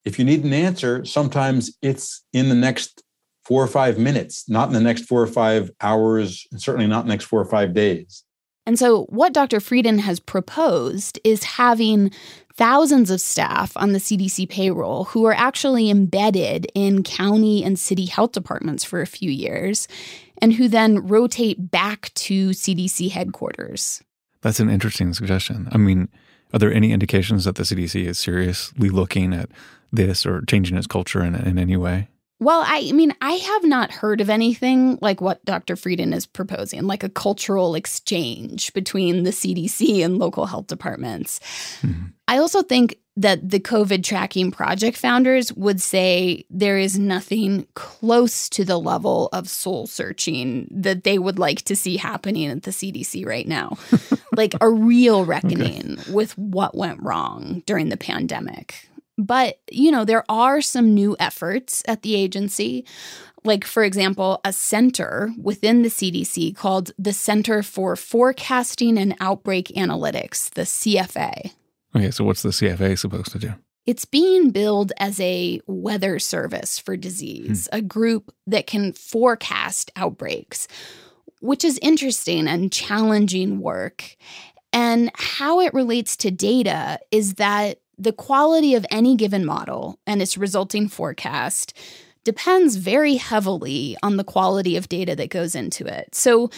if you need an answer, sometimes it's in the next four or five minutes, not in the next four or five hours, and certainly not the next four or five days. And so, what Dr. Frieden has proposed is having thousands of staff on the CDC payroll who are actually embedded in county and city health departments for a few years and who then rotate back to CDC headquarters. That's an interesting suggestion. I mean, are there any indications that the CDC is seriously looking at this or changing its culture in, in any way? Well, I, mean, I have not heard of anything like what Dr. Frieden is proposing, like a cultural exchange between the CDC and local health departments. Mm-hmm. I also think that the COVID tracking project founders would say there is nothing close to the level of soul searching that they would like to see happening at the CDC right now. like a real reckoning okay. with what went wrong during the pandemic. But, you know, there are some new efforts at the agency. Like, for example, a center within the CDC called the Center for Forecasting and Outbreak Analytics, the CFA. Okay, so what's the CFA supposed to do? It's being billed as a weather service for disease, hmm. a group that can forecast outbreaks, which is interesting and challenging work. And how it relates to data is that the quality of any given model and its resulting forecast depends very heavily on the quality of data that goes into it. So,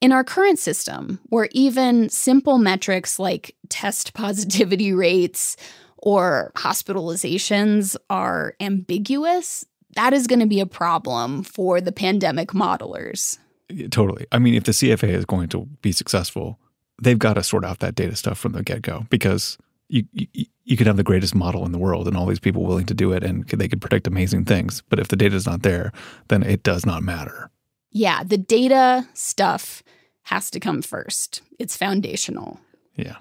in our current system, where even simple metrics like test positivity rates or hospitalizations are ambiguous, that is going to be a problem for the pandemic modelers. Totally. I mean, if the CFA is going to be successful, they've got to sort out that data stuff from the get go because you, you, you could have the greatest model in the world and all these people willing to do it and they could predict amazing things. But if the data is not there, then it does not matter. Yeah, the data stuff has to come first. It's foundational. Yeah.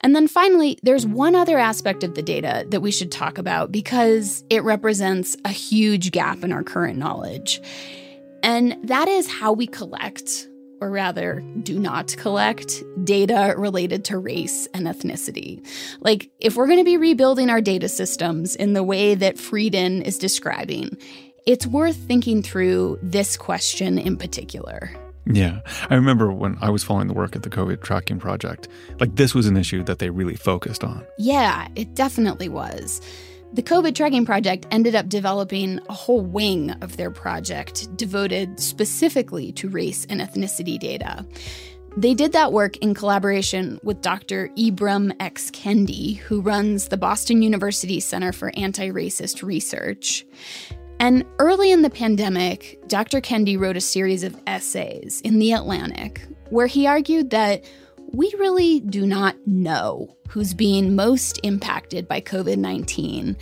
And then finally, there's one other aspect of the data that we should talk about because it represents a huge gap in our current knowledge. And that is how we collect or rather, do not collect data related to race and ethnicity. Like, if we're going to be rebuilding our data systems in the way that Frieden is describing, it's worth thinking through this question in particular. Yeah. I remember when I was following the work at the COVID tracking project, like this was an issue that they really focused on. Yeah, it definitely was. The COVID Tracking Project ended up developing a whole wing of their project devoted specifically to race and ethnicity data. They did that work in collaboration with Dr. Ibram X. Kendi, who runs the Boston University Center for Anti Racist Research. And early in the pandemic, Dr. Kendi wrote a series of essays in The Atlantic where he argued that we really do not know who's being most impacted by COVID 19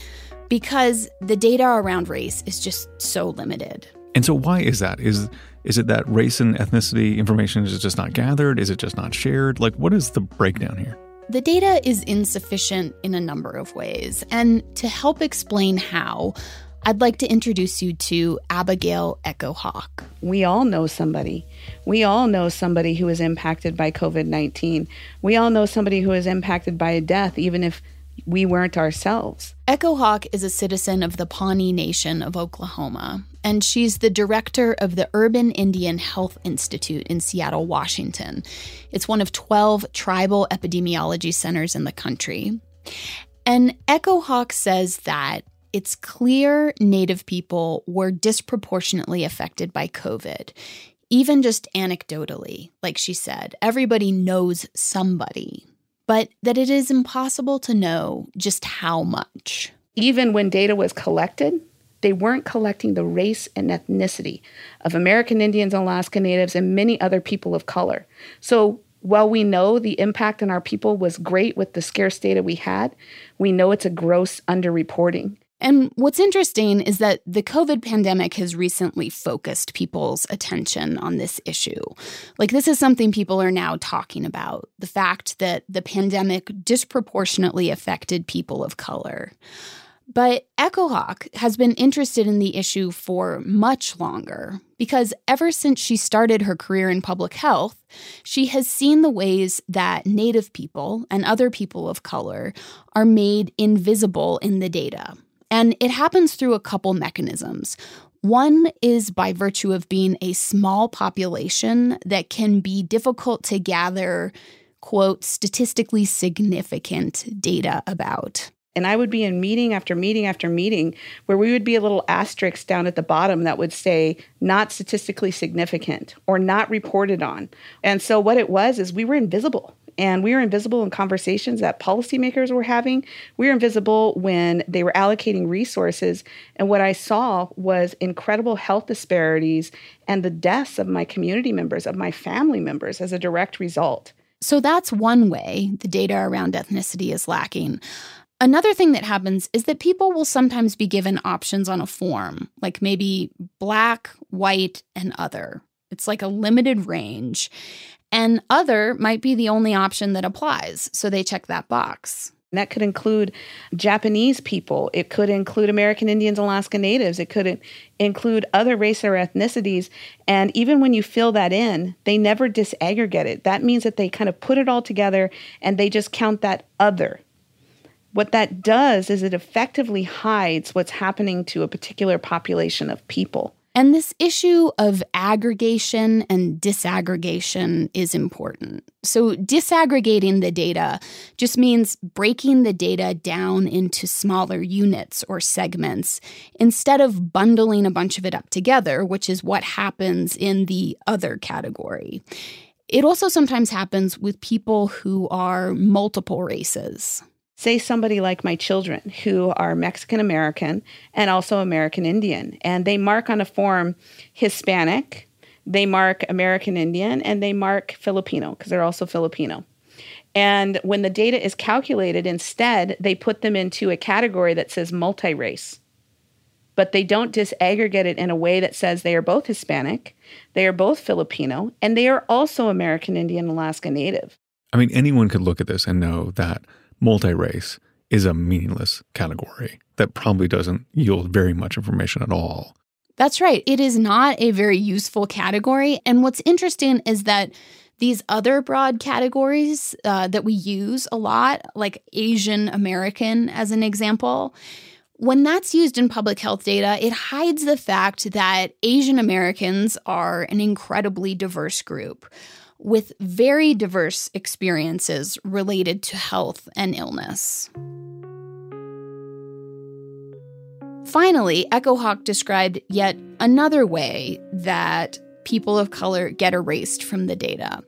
because the data around race is just so limited. And so, why is that? Is is it that race and ethnicity information is just not gathered? Is it just not shared? Like, what is the breakdown here? The data is insufficient in a number of ways. And to help explain how, I'd like to introduce you to Abigail Echo Hawk. We all know somebody. We all know somebody who is impacted by COVID 19. We all know somebody who is impacted by a death, even if we weren't ourselves. Echo Hawk is a citizen of the Pawnee Nation of Oklahoma, and she's the director of the Urban Indian Health Institute in Seattle, Washington. It's one of 12 tribal epidemiology centers in the country. And Echo Hawk says that it's clear Native people were disproportionately affected by COVID. Even just anecdotally, like she said, everybody knows somebody, but that it is impossible to know just how much. Even when data was collected, they weren't collecting the race and ethnicity of American Indians, Alaska Natives, and many other people of color. So while we know the impact on our people was great with the scarce data we had, we know it's a gross underreporting. And what's interesting is that the COVID pandemic has recently focused people's attention on this issue. Like, this is something people are now talking about the fact that the pandemic disproportionately affected people of color. But Echo Hawk has been interested in the issue for much longer because ever since she started her career in public health, she has seen the ways that Native people and other people of color are made invisible in the data. And it happens through a couple mechanisms. One is by virtue of being a small population that can be difficult to gather, quote, statistically significant data about. And I would be in meeting after meeting after meeting where we would be a little asterisk down at the bottom that would say not statistically significant or not reported on. And so what it was is we were invisible. And we were invisible in conversations that policymakers were having. We were invisible when they were allocating resources. And what I saw was incredible health disparities and the deaths of my community members, of my family members as a direct result. So that's one way the data around ethnicity is lacking. Another thing that happens is that people will sometimes be given options on a form, like maybe black, white, and other. It's like a limited range. And other might be the only option that applies. So they check that box. that could include Japanese people. It could include American Indians, Alaska Natives. It could include other race or ethnicities. And even when you fill that in, they never disaggregate it. That means that they kind of put it all together and they just count that other. What that does is it effectively hides what's happening to a particular population of people. And this issue of aggregation and disaggregation is important. So, disaggregating the data just means breaking the data down into smaller units or segments instead of bundling a bunch of it up together, which is what happens in the other category. It also sometimes happens with people who are multiple races say somebody like my children who are Mexican American and also American Indian, and they mark on a form Hispanic, they mark American Indian, and they mark Filipino because they're also Filipino. And when the data is calculated, instead, they put them into a category that says multi race. But they don't disaggregate it in a way that says they are both Hispanic, they are both Filipino, and they are also American Indian Alaska Native. I mean, anyone could look at this and know that multi race is a meaningless category that probably doesn't yield very much information at all. That's right. It is not a very useful category. And what's interesting is that these other broad categories uh, that we use a lot, like Asian American as an example, when that's used in public health data, it hides the fact that Asian Americans are an incredibly diverse group with very diverse experiences related to health and illness. Finally, Echo Hawk described yet another way that people of color get erased from the data,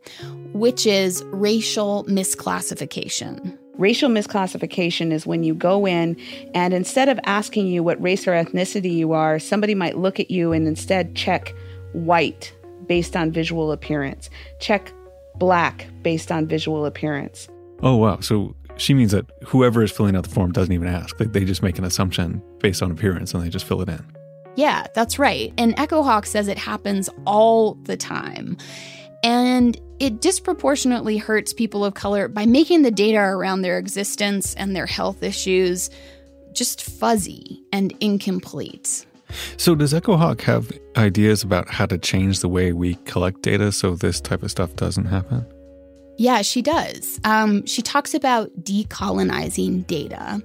which is racial misclassification. Racial misclassification is when you go in and instead of asking you what race or ethnicity you are, somebody might look at you and instead check white based on visual appearance, check black based on visual appearance. Oh, wow. So she means that whoever is filling out the form doesn't even ask. Like they just make an assumption based on appearance and they just fill it in. Yeah, that's right. And EchoHawk says it happens all the time. And it disproportionately hurts people of color by making the data around their existence and their health issues just fuzzy and incomplete. So, does EchoHawk have ideas about how to change the way we collect data so this type of stuff doesn't happen? Yeah, she does. Um, she talks about decolonizing data.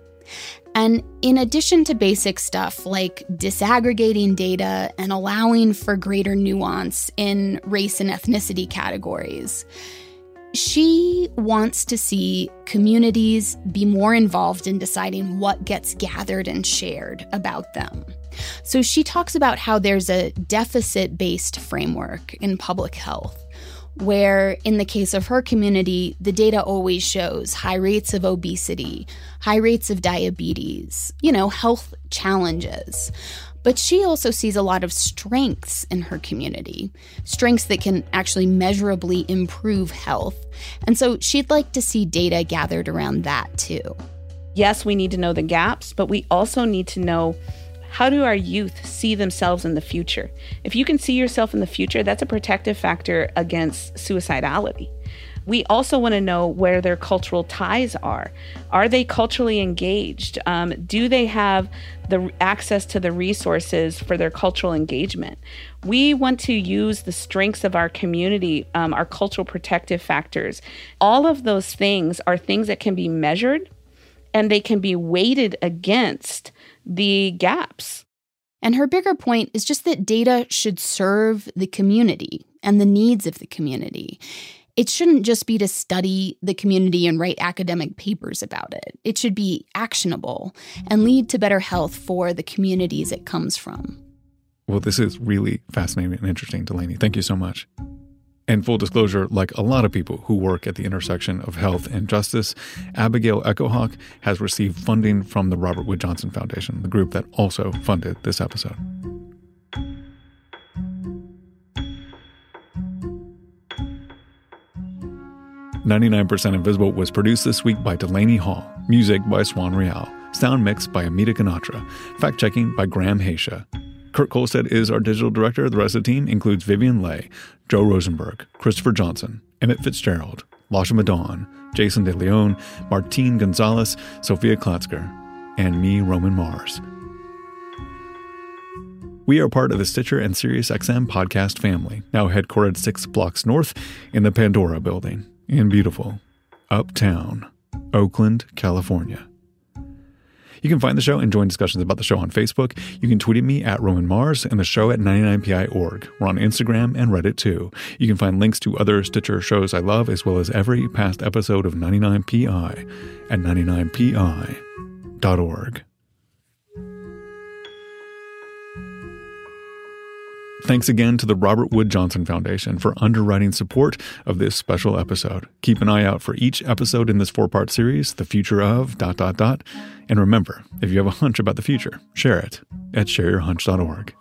And in addition to basic stuff like disaggregating data and allowing for greater nuance in race and ethnicity categories, she wants to see communities be more involved in deciding what gets gathered and shared about them. So she talks about how there's a deficit based framework in public health where, in the case of her community, the data always shows high rates of obesity, high rates of diabetes, you know, health challenges. But she also sees a lot of strengths in her community, strengths that can actually measurably improve health. And so she'd like to see data gathered around that too. Yes, we need to know the gaps, but we also need to know how do our youth see themselves in the future? If you can see yourself in the future, that's a protective factor against suicidality. We also want to know where their cultural ties are. Are they culturally engaged? Um, do they have the access to the resources for their cultural engagement? We want to use the strengths of our community, um, our cultural protective factors. All of those things are things that can be measured and they can be weighted against the gaps. And her bigger point is just that data should serve the community and the needs of the community. It shouldn't just be to study the community and write academic papers about it. It should be actionable and lead to better health for the communities it comes from. Well, this is really fascinating and interesting, Delaney. Thank you so much. And full disclosure, like a lot of people who work at the intersection of health and justice, Abigail EchoHawk has received funding from the Robert Wood Johnson Foundation, the group that also funded this episode. Ninety-nine percent Invisible was produced this week by Delaney Hall, music by Swan Real, sound mix by Amita Ganatra, fact checking by Graham Hacia. Kurt Kolstad is our digital director. The rest of the team includes Vivian Le, Joe Rosenberg, Christopher Johnson, Emmett Fitzgerald, Lasha Madan, Jason De Leon, Martín Gonzalez, Sofia Klatzker, and me, Roman Mars. We are part of the Stitcher and SiriusXM podcast family, now headquartered six blocks north in the Pandora building in beautiful Uptown, Oakland, California. You can find the show and join discussions about the show on Facebook. You can tweet at me at Roman Mars and the show at 99pi.org. We're on Instagram and Reddit too. You can find links to other Stitcher shows I love as well as every past episode of 99pi at 99pi.org. Thanks again to the Robert Wood Johnson Foundation for underwriting support of this special episode. Keep an eye out for each episode in this four part series, The Future of dot dot dot. And remember, if you have a hunch about the future, share it at shareyourhunch.org.